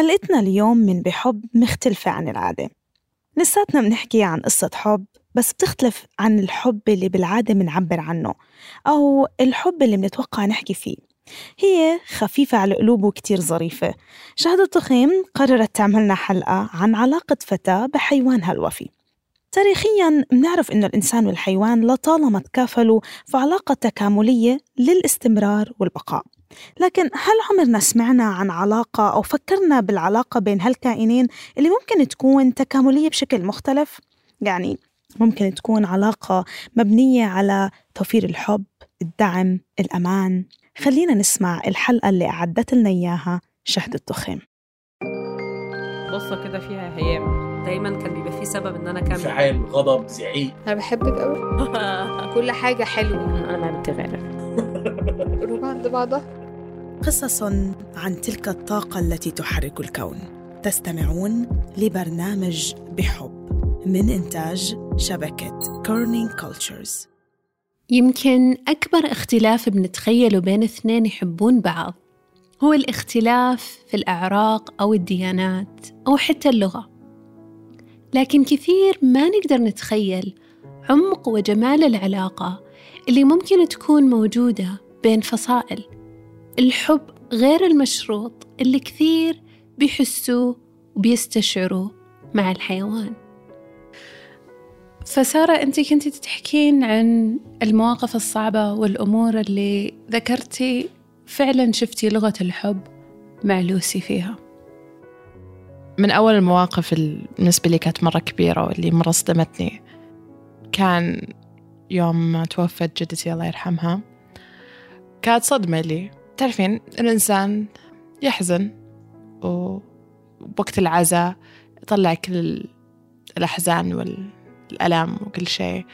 حلقتنا اليوم من بحب مختلفة عن العادة. لساتنا بنحكي عن قصة حب بس بتختلف عن الحب اللي بالعادة بنعبر عنه أو الحب اللي بنتوقع نحكي فيه. هي خفيفة على القلوب وكتير ظريفة. شهد التخيم قررت تعملنا حلقة عن علاقة فتاة بحيوانها الوفي. تاريخيا بنعرف إنه الإنسان والحيوان لطالما تكافلوا في علاقة تكاملية للاستمرار والبقاء. لكن هل عمرنا سمعنا عن علاقة أو فكرنا بالعلاقة بين هالكائنين اللي ممكن تكون تكاملية بشكل مختلف؟ يعني ممكن تكون علاقة مبنية على توفير الحب، الدعم، الأمان. خلينا نسمع الحلقة اللي أعدت لنا إياها شهد التخيم. بصة كده فيها هيام. دايما كان بيبقى فيه سبب إن أنا أكمل. انفعال غضب زعيق. أنا بحبك قوي كل حاجة حلوة. أنا ما بتغير قلوب عند بعضها. قصص عن تلك الطاقة التي تحرك الكون. تستمعون لبرنامج بحب من إنتاج شبكة Kerning Cultures. يمكن أكبر اختلاف بنتخيله بين اثنين يحبون بعض هو الاختلاف في الأعراق أو الديانات أو حتى اللغة لكن كثير ما نقدر نتخيل عمق وجمال العلاقة اللي ممكن تكون موجودة بين فصائل الحب غير المشروط اللي كثير بيحسوه وبيستشعروا مع الحيوان. فسارة أنت كنتي تحكين عن المواقف الصعبة والأمور اللي ذكرتي فعلا شفتي لغة الحب مع لوسي فيها؟ من أول المواقف اللي بالنسبة لي كانت مرة كبيرة واللي مرة صدمتني. كان يوم توفت جدتي الله يرحمها كانت صدمة لي. تعرفين الإنسان يحزن ووقت العزاء يطلع كل الأحزان والألم وكل شيء.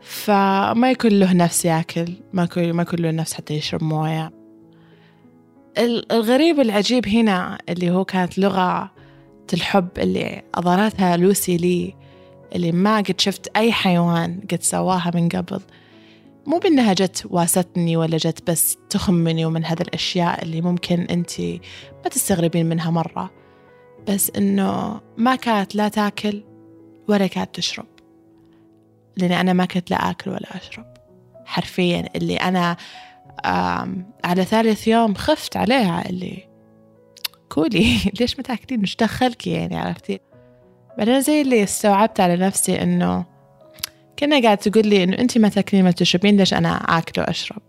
فما يكون له نفس ياكل ما يكون ما يكون له نفس حتى يشرب موية. الغريب العجيب هنا اللي هو كانت لغة الحب اللي أظهرتها لوسي لي اللي ما قد شفت أي حيوان قد سواها من قبل. مو بأنها جت واستني ولا جت بس تخمني ومن هذه الأشياء اللي ممكن أنت ما تستغربين منها مرة بس إنه ما كانت لا تاكل ولا كانت تشرب. لأن أنا ما كنت لا آكل ولا أشرب. حرفيا اللي أنا على ثالث يوم خفت عليها اللي كولي ليش ما تاكلين؟ وش دخلك يعني؟ عرفتي؟ بعدين زي اللي استوعبت على نفسي إنه كنا قاعد تقول لي إنه أنت ما تاكلين ما تشربين ليش أنا آكل وأشرب؟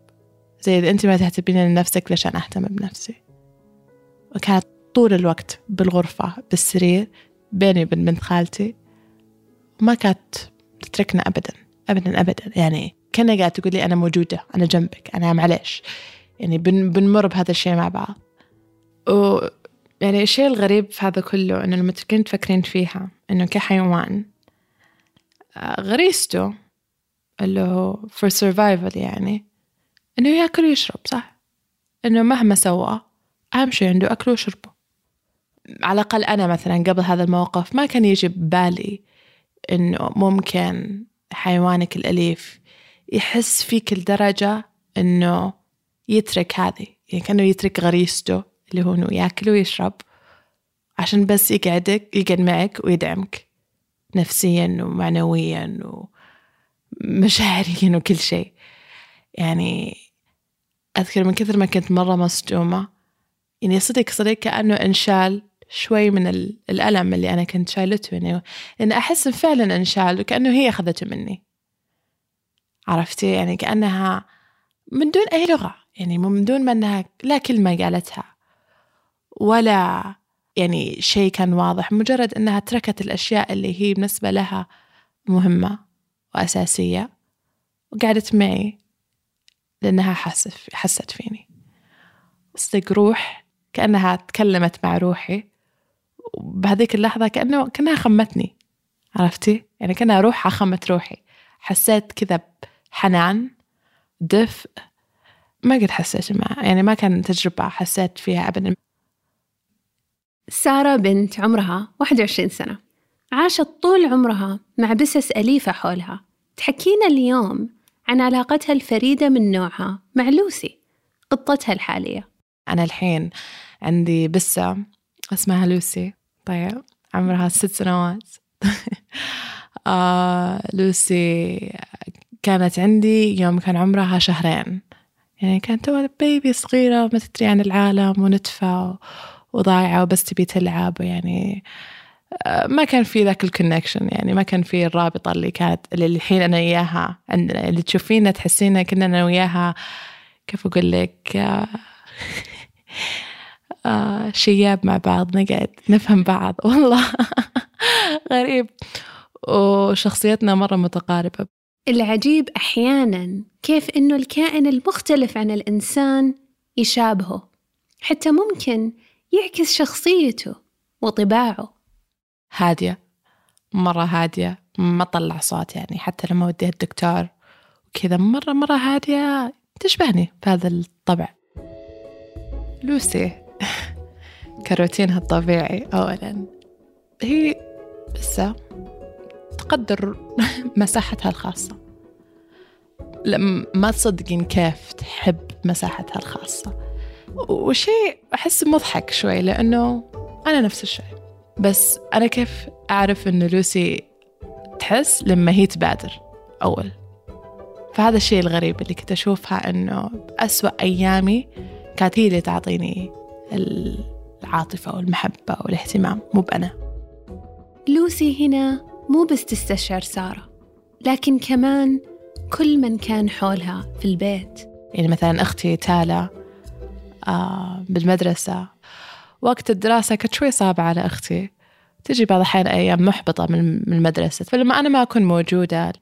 زي أنت ما تهتمين لنفسك ليش أنا أهتم بنفسي؟ وكانت طول الوقت بالغرفة بالسرير بيني وبين بنت خالتي. وما كانت تتركنا أبدا أبدا أبدا. يعني كنا قاعد تقول لي أنا موجودة أنا جنبك أنا معلش يعني بن بنمر بهذا الشيء مع بعض. و يعني الشيء الغريب في هذا كله إنه لما تكون تفكرين فيها إنه كحيوان غريزته اللي هو for survival يعني إنه ياكل ويشرب صح؟ إنه مهما سوى أهم شيء عنده أكله وشربه. على الأقل أنا مثلا قبل هذا الموقف ما كان يجي ببالي إنه ممكن حيوانك الأليف يحس فيك لدرجة إنه يترك هذه يعني كأنه يترك غريزته اللي هو إنه ياكل ويشرب عشان بس يقعدك يقعد معك ويدعمك. نفسيا ومعنويا ومشاعريا وكل شيء. يعني أذكر من كثر ما كنت مرة مصدومة. يعني صدق صدق كأنه إنشال شوي من الألم اللي أنا كنت شايلته. يعني لأن أحس فعلا إنشال وكأنه هي أخذته مني. عرفتي؟ يعني كأنها من دون أي لغة. يعني من دون ما أنها لا كلمة قالتها ولا يعني شيء كان واضح مجرد أنها تركت الأشياء اللي هي بالنسبة لها مهمة وأساسية وقعدت معي لأنها حست حست فيني. صدق روح كأنها تكلمت مع روحي وبهذيك اللحظة كأنه كأنها خمتني عرفتي؟ يعني كأنها روحها خمت روحي. حسيت كذا بحنان دفء ما قد حسيت معه يعني ما كان تجربة حسيت فيها أبدا. سارة بنت عمرها 21 سنة. عاشت طول عمرها مع بسس أليفة حولها. تحكينا اليوم عن علاقتها الفريدة من نوعها مع لوسي قطتها الحالية. أنا الحين عندي بسة اسمها لوسي. طيب عمرها ست سنوات. آه لوسي كانت عندي يوم كان عمرها شهرين. يعني كانت بيبي صغيرة وما تدري عن العالم ونتفة وضايعة وبس تبي تلعب يعني ما كان في ذاك الكونكشن يعني ما كان في الرابطة اللي كانت اللي الحين أنا وياها عندنا. اللي تشوفينا تحسينا كنا أنا وياها. كيف أقول لك؟ آه آه شياب مع بعض نقعد نفهم بعض. والله غريب. وشخصيتنا مرة متقاربة. العجيب أحيانا كيف إنه الكائن المختلف عن الإنسان يشابهه. حتى ممكن يعكس شخصيته وطباعه. هادية. مرة هادية. ما طلع صوت يعني. حتى لما وديها الدكتور وكذا مرة مرة هادية. تشبهني بهذا الطبع. لوسي. كروتينها الطبيعي. أولا. هي بس تقدر مساحتها الخاصة. ما تصدقين كيف تحب مساحتها الخاصة. وشيء أحس مضحك شوي لأنه أنا نفس الشيء بس أنا كيف أعرف إنه لوسي تحس لما هي تبادر أول؟ فهذا الشيء الغريب اللي كنت أشوفها إنه بأسوأ أيامي كانت هي اللي تعطيني العاطفة والمحبة والاهتمام مو بأنا. لوسي هنا مو بس تستشعر سارة لكن كمان كل من كان حولها في البيت. يعني مثلا أختي تالا بالمدرسة. وقت الدراسة كانت شوي صعبة على أختي. تجي بعض الأحيان أيام محبطة من المدرسة فلما أنا ما أكون موجودة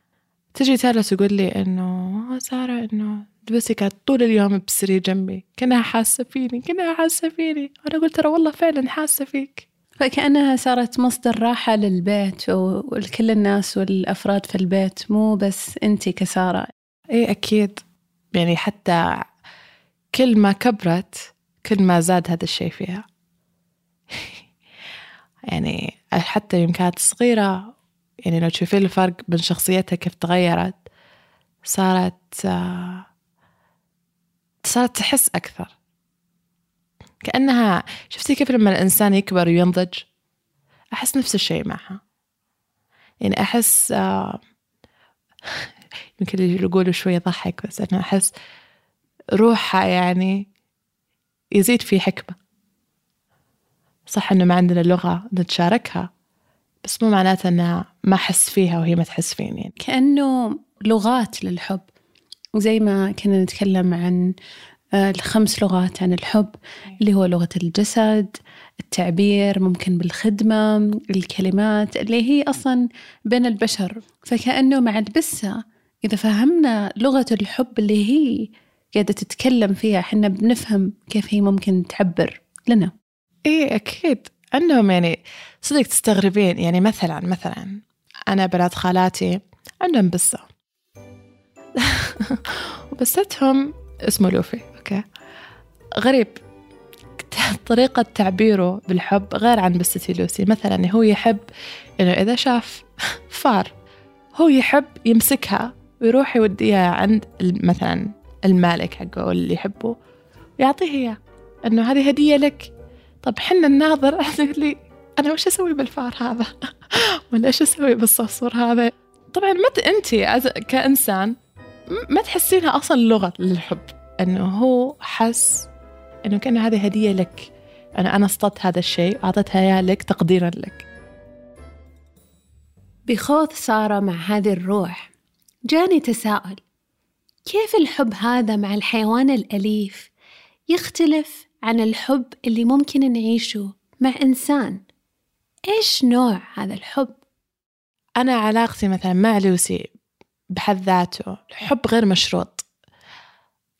تجي تالا تقول لي إنه سارة إنه بس كانت طول اليوم بسري جنبي. كأنها حاسة فيني كأنها حاسة فيني. أنا قلت ترى والله فعلا حاسة فيك. فكأنها صارت مصدر راحة للبيت ولكل الناس والأفراد في البيت مو بس أنت كسارة. إيه أكيد. يعني حتى كل ما كبرت كل ما زاد هذا الشيء فيها. يعني حتى يوم كانت صغيرة يعني لو تشوفين الفرق بين شخصيتها كيف تغيرت صارت صارت تحس أكثر. كأنها شفتي كيف لما الإنسان يكبر وينضج؟ أحس نفس الشيء معها. يعني أحس يمكن اللي يقولوا شوي يضحك بس أنا أحس روحها يعني يزيد في حكمة. صح إنه ما عندنا لغة نتشاركها بس مو معناته إنها ما أحس فيها وهي ما تحس فيني يعني. كأنه لغات للحب. زي ما كنا نتكلم عن الخمس لغات عن الحب اللي هو لغة الجسد التعبير ممكن بالخدمة الكلمات اللي هي أصلا بين البشر. فكأنه مع البسة إذا فهمنا لغة الحب اللي هي قاعدة تتكلم فيها حنا بنفهم كيف هي ممكن تعبر لنا. إيه أكيد. عندهم يعني صدق تستغربين. يعني مثلا مثلا أنا بنات خالاتي عندهم بسة وبستهم اسمه لوفي أوكي. غريب. طريقة تعبيره بالحب غير عن بستي لوسي. مثلا هو يحب إنه إذا شاف فار هو يحب يمسكها ويروح يوديها عند مثلا المالك حقه اللي يحبه ويعطيه إياه إنه هذه هدية لك. طب حنا الناظر لي أنا وش أسوي بالفار هذا؟ ولا إيش أسوي بالصرصور هذا؟ طبعا متى أنت كإنسان ما تحسينها أصلا لغة للحب أنه هو حس أنه كان هذه هدية لك. أنا أنا اصطدت هذا الشيء وأعطيتها إياه لك تقديرا لك. بخوض سارة مع هذه الروح جاني تساؤل. كيف الحب هذا مع الحيوان الأليف يختلف عن الحب اللي ممكن نعيشه مع إنسان؟ إيش نوع هذا الحب؟ أنا علاقتي مثلا مع لوسي بحد ذاته الحب غير مشروط.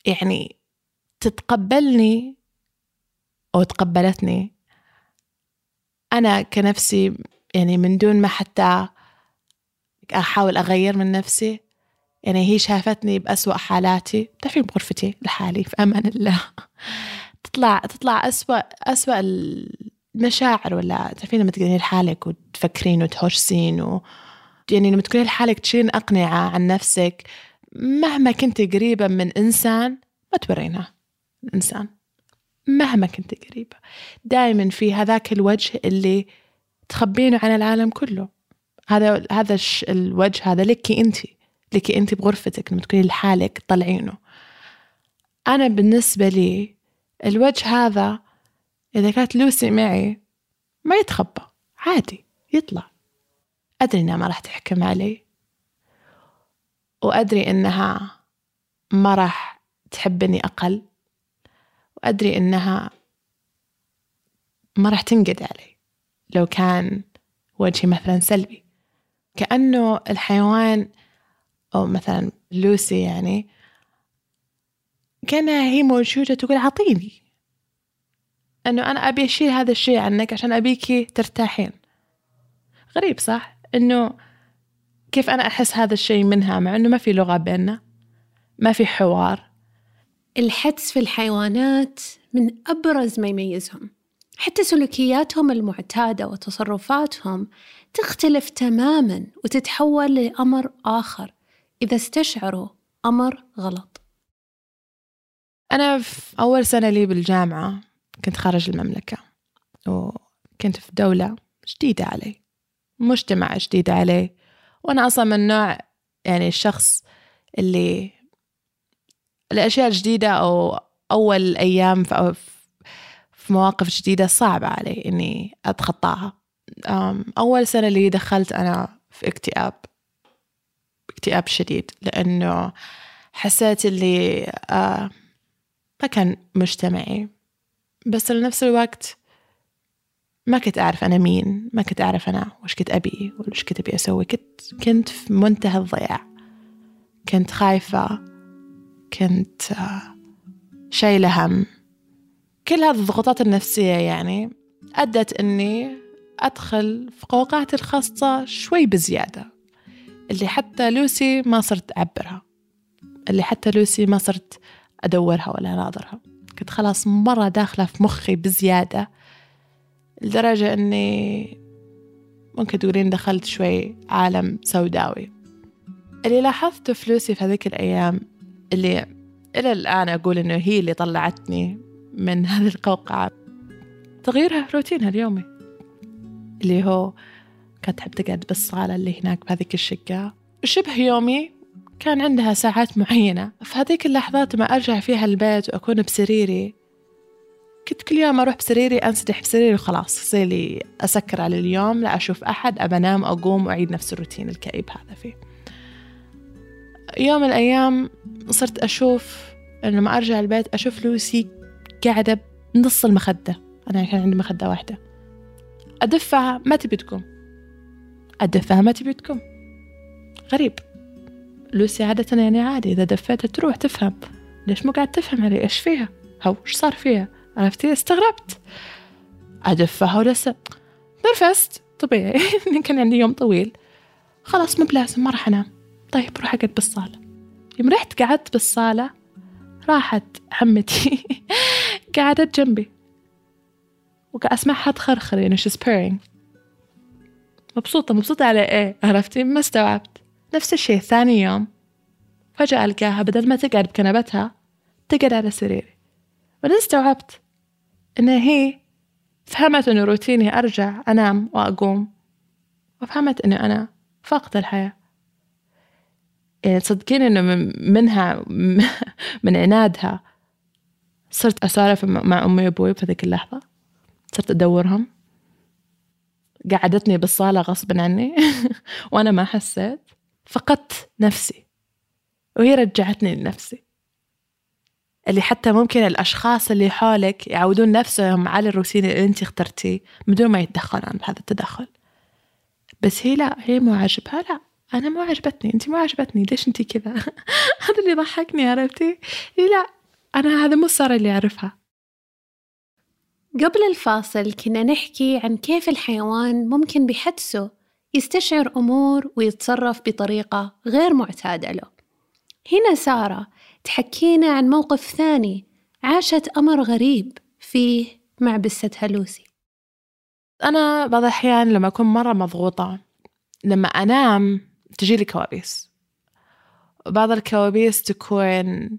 يعني تتقبلني أو تقبلتني. أنا كنفسي يعني من دون ما حتى أحاول أغير من نفسي يعني هي شافتني بأسوأ حالاتي. تعرفين بغرفتي لحالي في أمان الله. تطلع تطلع أسوأ أسوأ المشاعر ولا تعرفين لما تقعدين لحالك وتفكرين وتهرسين و يعني لما تكونين لحالك تشيلين أقنعة عن نفسك مهما كنت قريبة من إنسان ما تورينها. الإنسان مهما كنت قريبة. دائما في هذاك الوجه اللي تخبينه عن العالم كله. هذا هذا الوجه هذا لك انت. لك أنت بغرفتك لما تكوني لحالك تطلعينه أنا بالنسبة لي الوجه هذا إذا كانت لوسي معي ما يتخبى عادي يطلع. أدري إنها ما راح تحكم علي. وأدري إنها ما راح تحبني أقل. وأدري إنها ما راح تنقد علي لو كان وجهي مثلا سلبي. كأنه الحيوان أو مثلا لوسي يعني كأنها هي موجودة تقول عطيني أنه أنا أبي أشيل هذا الشيء عنك عشان أبيكي ترتاحين. غريب صح؟ أنه كيف أنا أحس هذا الشيء منها مع أنه ما في لغة بيننا ما في حوار. الحدس في الحيوانات من أبرز ما يميزهم. حتى سلوكياتهم المعتادة وتصرفاتهم تختلف تماما وتتحول لأمر آخر. إذا استشعروا أمر غلط. أنا في أول سنة لي بالجامعة كنت خارج المملكة وكنت في دولة جديدة علي مجتمع جديد علي وأنا أصلا من نوع يعني الشخص اللي الأشياء الجديدة أو أول أيام في مواقف جديدة صعبة علي إني أتخطاها. أول سنة اللي دخلت أنا في اكتئاب. اكتئاب شديد لأنه حسيت اللي آه ما كان مجتمعي. بس لنفس الوقت ما كنت أعرف أنا مين ما كنت أعرف أنا وش كنت أبي وش كنت أبي أسوي. كنت كنت في منتهى الضياع. كنت خايفة كنت آه، شايلة هم. كل هذه الضغوطات النفسية يعني أدت أني أدخل في قوقعتي الخاصة شوي بزيادة. اللي حتى لوسي ما صرت أعبرها. اللي حتى لوسي ما صرت أدورها ولا أناظرها. كنت خلاص مرة داخلة في مخي بزيادة لدرجة أني ممكن تقولين دخلت شوي عالم سوداوي. اللي لاحظته في لوسي في هذيك الأيام اللي إلى الآن أقول إنه هي اللي طلعتني من هذه القوقعة. تغييرها في روتينها اليومي. اللي هو كانت تحب تقعد بالصالة اللي هناك بهذيك الشقة. شبه يومي كان عندها ساعات معينة. في هذيك اللحظات ما أرجع فيها البيت وأكون بسريري. كنت كل يوم أروح بسريري أنسدح بسريري وخلاص. يصير لي أسكر على اليوم لا أشوف أحد أبى أنام أقوم وأعيد نفس الروتين الكئيب هذا فيه. يوم من الأيام صرت أشوف إنه ما أرجع البيت أشوف لوسي قاعدة بنص المخدة. أنا كان عندي مخدة واحدة. أدفها ما تبي تقوم. ما تبي تقوم غريب. لوسي عادة يعني عادي إذا دفيتها تروح تفهم. ليش مو قاعد تفهم علي؟ إيش فيها؟ هو إيش صار فيها؟ عرفتي استغربت. أدفها ولسه. نرفزت. طبيعي. كان عندي يوم طويل. خلاص مو بلازم ما راح أنام. طيب روح أقعد بالصالة. يوم رحت قعدت بالصالة راحت عمتي. قعدت جنبي. وقاعد أسمعها تخرخر يعني she's purring. مبسوطة مبسوطة على إيه؟ عرفتي؟ ما استوعبت. نفس الشيء ثاني يوم. فجأة ألقاها بدل ما تقعد بكنبتها تقعد على سريري. بعدين استوعبت إن هي فهمت إنه روتيني أرجع أنام وأقوم. وفهمت إنه أنا فاقدة الحياة. يعني تصدقين إنه من- منها من عنادها صرت أسولف مع أمي وأبوي في ذيك اللحظة. صرت أدورهم. قعدتني بالصالة غصبا عني وأنا ما حسيت فقدت نفسي وهي رجعتني لنفسي. اللي حتى ممكن الأشخاص اللي حولك يعودون نفسهم على الروتين اللي أنت اخترتيه بدون ما يتدخلون بهذا التدخل. بس هي لا هي مو عاجبها. لا أنا مو عجبتني أنت مو عجبتني ليش أنت كذا؟ هذا اللي ضحكني عرفتي؟ هي لا أنا هذا مو سارة اللي أعرفها. قبل الفاصل كنا نحكي عن كيف الحيوان ممكن بحدسه يستشعر أمور ويتصرف بطريقة غير معتادة له. هنا سارة تحكينا عن موقف ثاني عاشت أمر غريب فيه مع بستها لوسي. أنا بعض الأحيان لما أكون مرة مضغوطة لما أنام تجيلي كوابيس. بعض الكوابيس تكون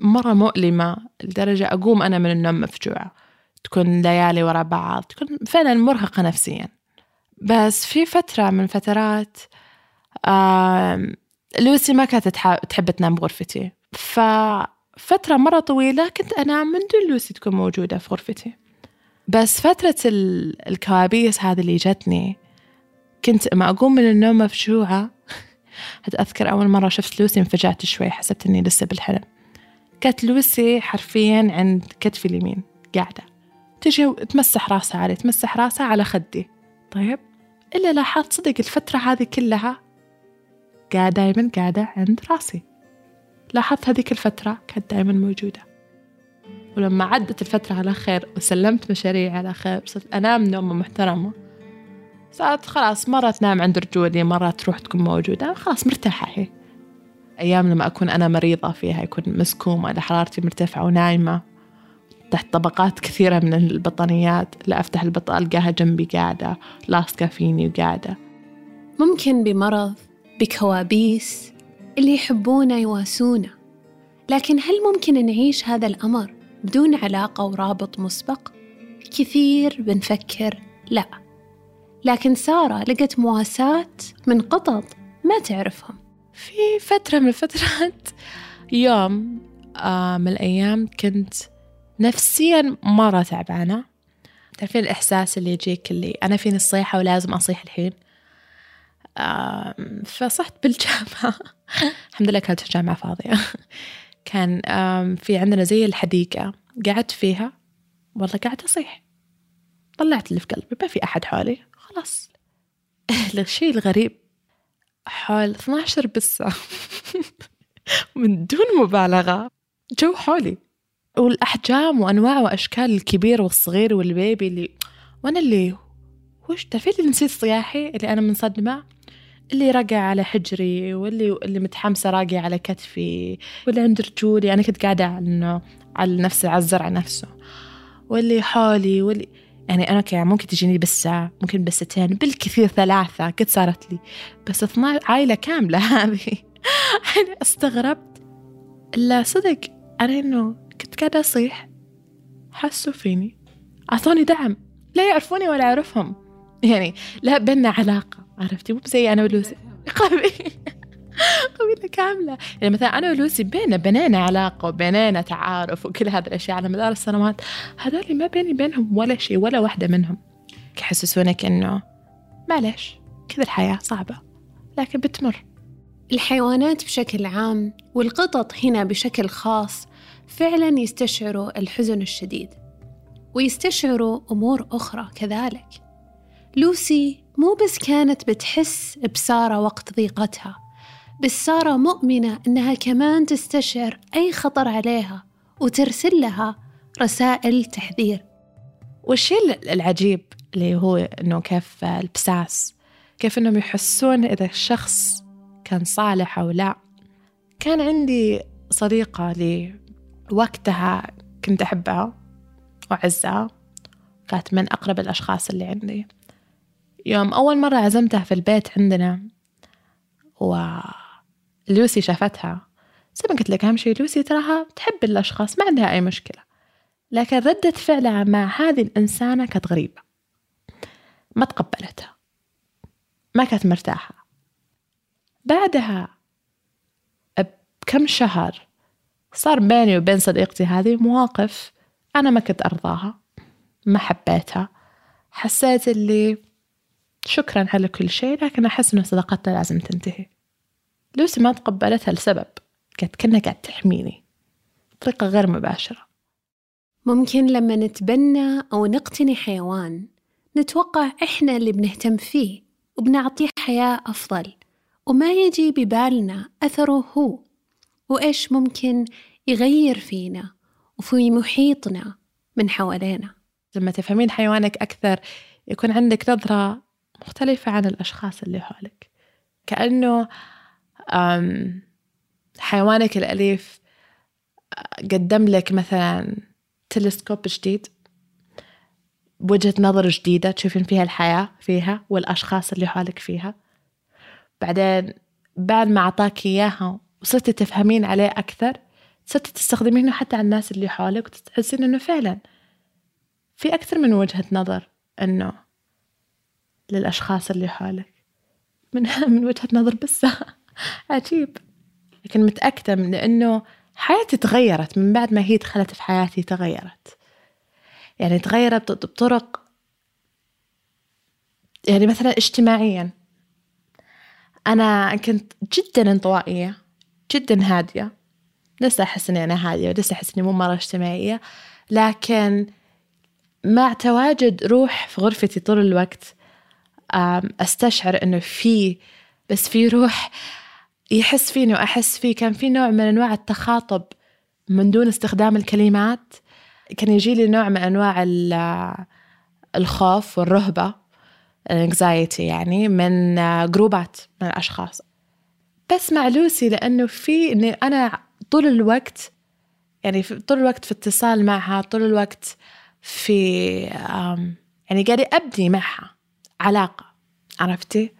مرة مؤلمة لدرجة أقوم أنا من النوم مفجوعة. تكون ليالي ورا بعض تكون فعلا مرهقة نفسيا. بس في فترة من فترات لوسي ما كانت تح- تحب تنام بغرفتي. ففترة مرة طويلة كنت أنام من دون لوسي تكون موجودة في غرفتي. بس فترة ال- الكوابيس هذه اللي جتني كنت ما أقوم من النوم مفجوعة. أتذكر أول مرة شفت لوسي انفجعت شوي حسبت إني لسه بالحلم. كانت لوسي حرفيا عند كتفي اليمين قاعدة. تجي وتمسح راسها علي تمسح راسها على خدي. طيب إلا لاحظت صدق الفترة هذه كلها قاعدة دايما قاعدة عند راسي. لاحظت هذيك الفترة كانت دايما موجودة. ولما عدت الفترة على خير وسلمت مشاريعي على خير صرت أنام نومة محترمة. صارت خلاص مرة تنام عند رجولي مرة تروح تكون موجودة خلاص مرتاحة هي. أيام لما أكون أنا مريضة فيها يكون مسكومة حرارتي مرتفعة ونايمة. تحت طبقات كثيرة من البطانيات لا أفتح البطاقة ألقاها جنبي قاعدة لاصقة فيني وقاعدة. ممكن بمرض بكوابيس اللي يحبونا يواسونا لكن هل ممكن نعيش هذا الأمر بدون علاقة ورابط مسبق؟ كثير بنفكر لا. لكن سارة لقت مواساة من قطط ما تعرفهم. في فترة من الفترات يوم آه من الأيام كنت نفسيا مرة تعبانة. تعرفين الإحساس اللي يجيك اللي أنا فيني الصيحة ولازم أصيح الحين؟ فصحت بالجامعة. الحمد لله كانت الجامعة فاضية. كان في عندنا زي الحديقة. قعدت فيها. والله قاعدة أصيح. طلعت اللي في قلبي. ما في أحد حولي. خلاص. الشيء الغريب حول 12 بسة من دون مبالغة. جو حولي. والأحجام وأنواع وأشكال الكبير والصغير والبيبي اللي وأنا اللي وش تعرفين اللي نسيت صياحي اللي أنا منصدمة؟ اللي رقع على حجري واللي اللي متحمسة راقي على كتفي واللي عند رجولي. أنا كنت قاعدة على إنه على على الزرع نفسه. واللي حولي واللي يعني أنا كي ممكن تجيني بسة ممكن بستين بالكثير ثلاثة قد صارت لي. بس 12 عائلة كاملة هذه. أنا استغربت. لا صدق أنا إنه كنت قاعدة أصيح حسوا فيني. أعطوني دعم. لا يعرفوني ولا أعرفهم يعني لا بيننا علاقة عرفتي؟ مو زي أنا ولوسي قبيلة قبيلة كاملة يعني مثلا أنا ولوسي بينا بنينا علاقة وبنينا تعارف وكل هذه الأشياء على مدار السنوات. هذول ما بيني بينهم ولا شيء ولا واحدة منهم. يحسسونك إنه معلش كذا الحياة صعبة لكن بتمر. الحيوانات بشكل عام والقطط هنا بشكل خاص فعلا يستشعروا الحزن الشديد ويستشعروا أمور أخرى كذلك. لوسي مو بس كانت بتحس بسارة وقت ضيقتها بس سارة مؤمنة إنها كمان تستشعر أي خطر عليها وترسل لها رسائل تحذير. والشيء العجيب اللي هو إنه كيف البساس كيف إنهم يحسون إذا الشخص كان صالح أو لا. كان عندي صديقة لي وقتها كنت أحبها وأعزها كانت من أقرب الأشخاص اللي عندي. يوم أول مرة عزمتها في البيت عندنا ولوسي شافتها. زي ما قلت لك أهم شيء لوسي تراها تحب الأشخاص ما عندها أي مشكلة. لكن ردة فعلها مع هذه الإنسانة كانت غريبة. ما تقبلتها. ما كانت مرتاحة. بعدها بكم شهر صار بيني وبين صديقتي هذه مواقف أنا ما كنت أرضاها ما حبيتها. حسيت اللي شكرا على كل شيء لكن أحس إنه صداقتنا لازم تنتهي. لوسي ما تقبلتها لسبب كانت كأنها قاعد تحميني. بطريقة غير مباشرة. ممكن لما نتبنى أو نقتني حيوان نتوقع إحنا اللي بنهتم فيه وبنعطيه حياة أفضل وما يجي ببالنا أثره هو. وإيش ممكن يغير فينا وفي محيطنا من حوالينا؟ لما تفهمين حيوانك أكثر يكون عندك نظرة مختلفة عن الأشخاص اللي حولك. كأنه حيوانك الأليف قدم لك مثلا تلسكوب جديد بوجهة نظر جديدة تشوفين فيها الحياة فيها والأشخاص اللي حولك فيها. بعدين بعد ما أعطاك إياها وصرتي تفهمين عليه أكثر صرت تستخدمينه حتى على الناس اللي حولك وتحسين إنه فعلا في أكثر من وجهة نظر إنه للأشخاص اللي حولك. من من وجهة نظر بس. عجيب. لكن متأكدة من إنه حياتي تغيرت من بعد ما هي دخلت في حياتي تغيرت. يعني تغيرت بطرق يعني مثلا اجتماعيا. أنا كنت جدا انطوائية جدا هادية. لسه أحس إني أنا هادية ولسه أحس إني مو مرة اجتماعية. لكن مع تواجد روح في غرفتي طول الوقت أستشعر إنه في بس في روح يحس فيني وأحس فيه. كان في نوع من أنواع التخاطب من دون استخدام الكلمات. كان يجي لي نوع من أنواع الخوف والرهبة الانكزايتي يعني من جروبات من الأشخاص. بس مع لوسي لأنه في إني أنا طول الوقت يعني طول الوقت في اتصال معها طول الوقت في يعني قاعدة أبني معها علاقة عرفتي؟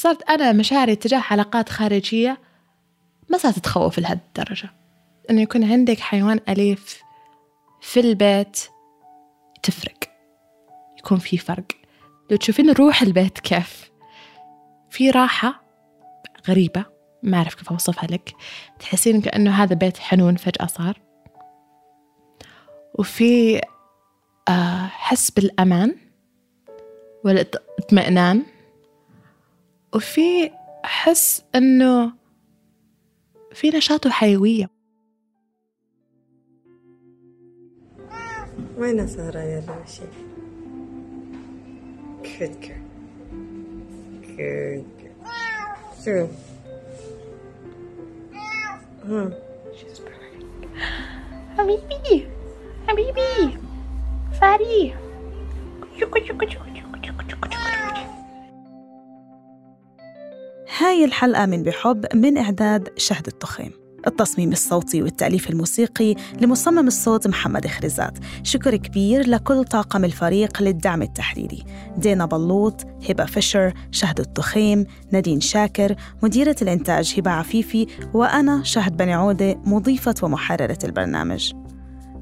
فصارت أنا مشاعري تجاه علاقات خارجية ما صارت تخوف لهذه الدرجة إنه يكون عندك حيوان أليف في البيت تفرق. يكون في فرق. لو تشوفين روح البيت كيف؟ في راحة غريبة ما أعرف كيف أوصفها لك. تحسين كأنه هذا بيت حنون فجأة صار. وفي آه، حس بالأمان والاطمئنان. وفي حس إنه في نشاط وحيوية. وين سارة يا لوشي؟ Good girl. شو؟ حبيبي حبيبي فاري هاي الحلقة من بحب من إعداد شهد التخيم. التصميم الصوتي والتأليف الموسيقي لمصمم الصوت محمد خريزات. شكر كبير لكل طاقم الفريق للدعم التحريري. دينا بلوط هبة فيشر شهد التخيم نادين شاكر مديرة الإنتاج هبة عفيفي وأنا شهد بني عودة مضيفة ومحررة البرنامج.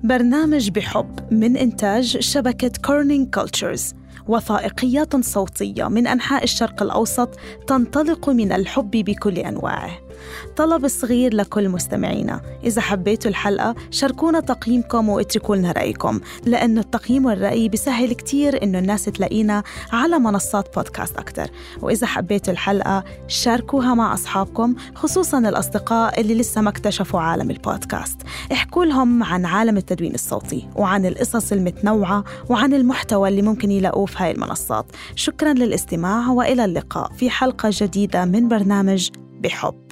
برنامج بحب من إنتاج شبكة Kerning Cultures وثائقيات صوتية من أنحاء الشرق الأوسط تنطلق من الحب بكل أنواعه. طلب صغير لكل مستمعينا. إذا حبيتوا الحلقة شاركونا تقييمكم واتركوا لنا رأيكم لأنه التقييم والرأي بيسهل كتير إنه الناس تلاقينا على منصات بودكاست أكتر. وإذا حبيتوا الحلقة شاركوها مع أصحابكم خصوصا الأصدقاء اللي لسه ما اكتشفوا عالم البودكاست. احكوا لهم عن عالم التدوين الصوتي وعن القصص المتنوعة وعن المحتوى اللي ممكن يلاقوه في هاي المنصات. شكرا للاستماع وإلى اللقاء في حلقة جديدة من برنامج بحب.